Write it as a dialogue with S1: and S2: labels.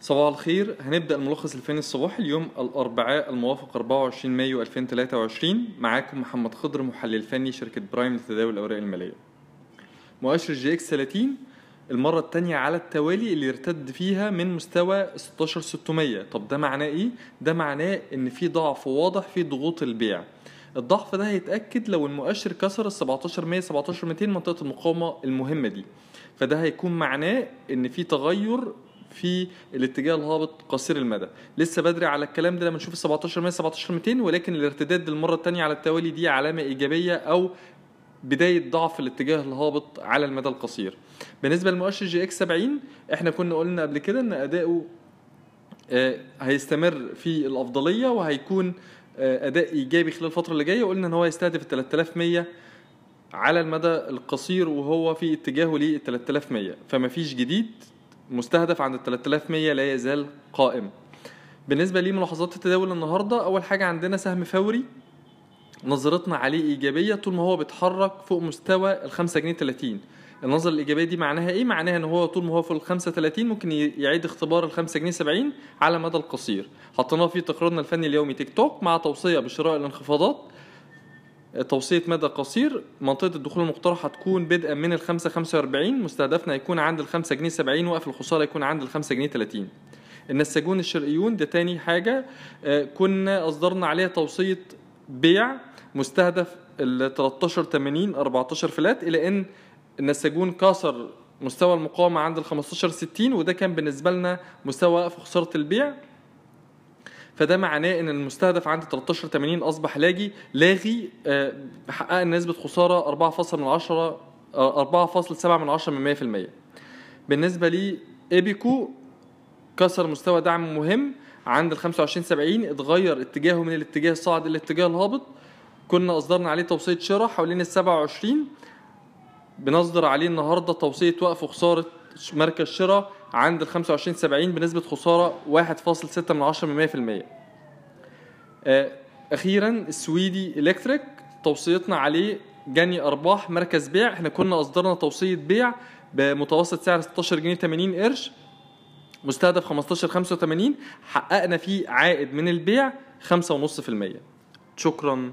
S1: صباح الخير. هنبدأ الملخص الفني الصباحي اليوم الأربعاء الموافق 24 مايو 2023 معاكم محمد خضر محلل فني شركة برايم لتداول الأوراق المالية. مؤشر EGX 30 المرة التانية على التوالي اللي ارتد فيها من مستوى 16600 طب ده معناه إيه؟ ده معناه إن في ضعف واضح في ضغوط البيع. الضعف ده هيتأكد لو المؤشر كسر ال 17100 17200 منطقة المقاومة المهمة دي. فده هيكون معناه إن في تغير في الاتجاه الهابط قصير المدى. لسه بدري على الكلام ده لما نشوف ال 17100 17200 ولكن الارتداد للمرة الثانية على التوالي دي علامة إيجابية أو بداية ضعف الاتجاه الهابط على المدى القصير. بالنسبة للمؤشر EGX 70 إحنا كنا قلنا قبل كده إن أداؤه آه، هيستمر في الأفضلية وهيكون آه، أداء إيجابي خلال الفترة اللي جاية قلنا إن هو يستهدف ال 3100 على المدى القصير وهو في اتجاهه لل 3100 فما فيش جديد مستهدف عند ال 3100 لا يزال قائم. بالنسبة لملاحظات التداول النهارده أول حاجة عندنا سهم فوري. نظرتنا عليه إيجابية طول ما هو بيتحرك فوق مستوى ال 5 جنيه 30 النظره الإيجابية دي معناها إيه؟ معناها إن هو طول ما هو فوق ال 35 ممكن يعيد اختبار ال 5 جنيه 70 على المدى القصير. حطيناه في تقريرنا الفني اليومي تيك توك مع توصية بشراء الانخفاضات. توصية مدى قصير. منطقة الدخول المقترح هتكون بدءا من ال 5 45 مستهدفنا يكون عند ال 5 جنيه 70 وقف الخسارة يكون عند ال 5 جنيه 30 النساجون الشرقيون ده تاني حاجة آه، كنا أصدرنا عليها توصية بيع مستهدف ال 13 80 14 فلات إلى أن النساجون كسر مستوى المقاومة عند ال 15 60 وده كان بالنسبة لنا مستوى وقف خسارة البيع. فده معناه إن المستهدف عند 13 80 أصبح لاغي لاغي آه، حققنا نسبة خسارة 4.10 من 10 آه، 4.7 من 10 من 100% بالنسبة لي إيبيكو كسر مستوى دعم مهم. عند ال 25 70 اتغير اتجاهه من الاتجاه الصاعد إلى الاتجاه الهابط. كنا أصدرنا عليه توصية شراء حوالين ال 27 بنصدر عليه النهارده توصية وقف وخسارة مركز شراء. عند ال 25 70 بنسبة خسارة 1.6 من 10 من 100% آه، أخيرا السويدي إلكتريك توصيتنا عليه جني أرباح مركز بيع. إحنا كنا أصدرنا توصية بيع بمتوسط سعر 16 جنيه 80 قرش مستهدف 15 85 حققنا فيه عائد من البيع 5.5% شكرا.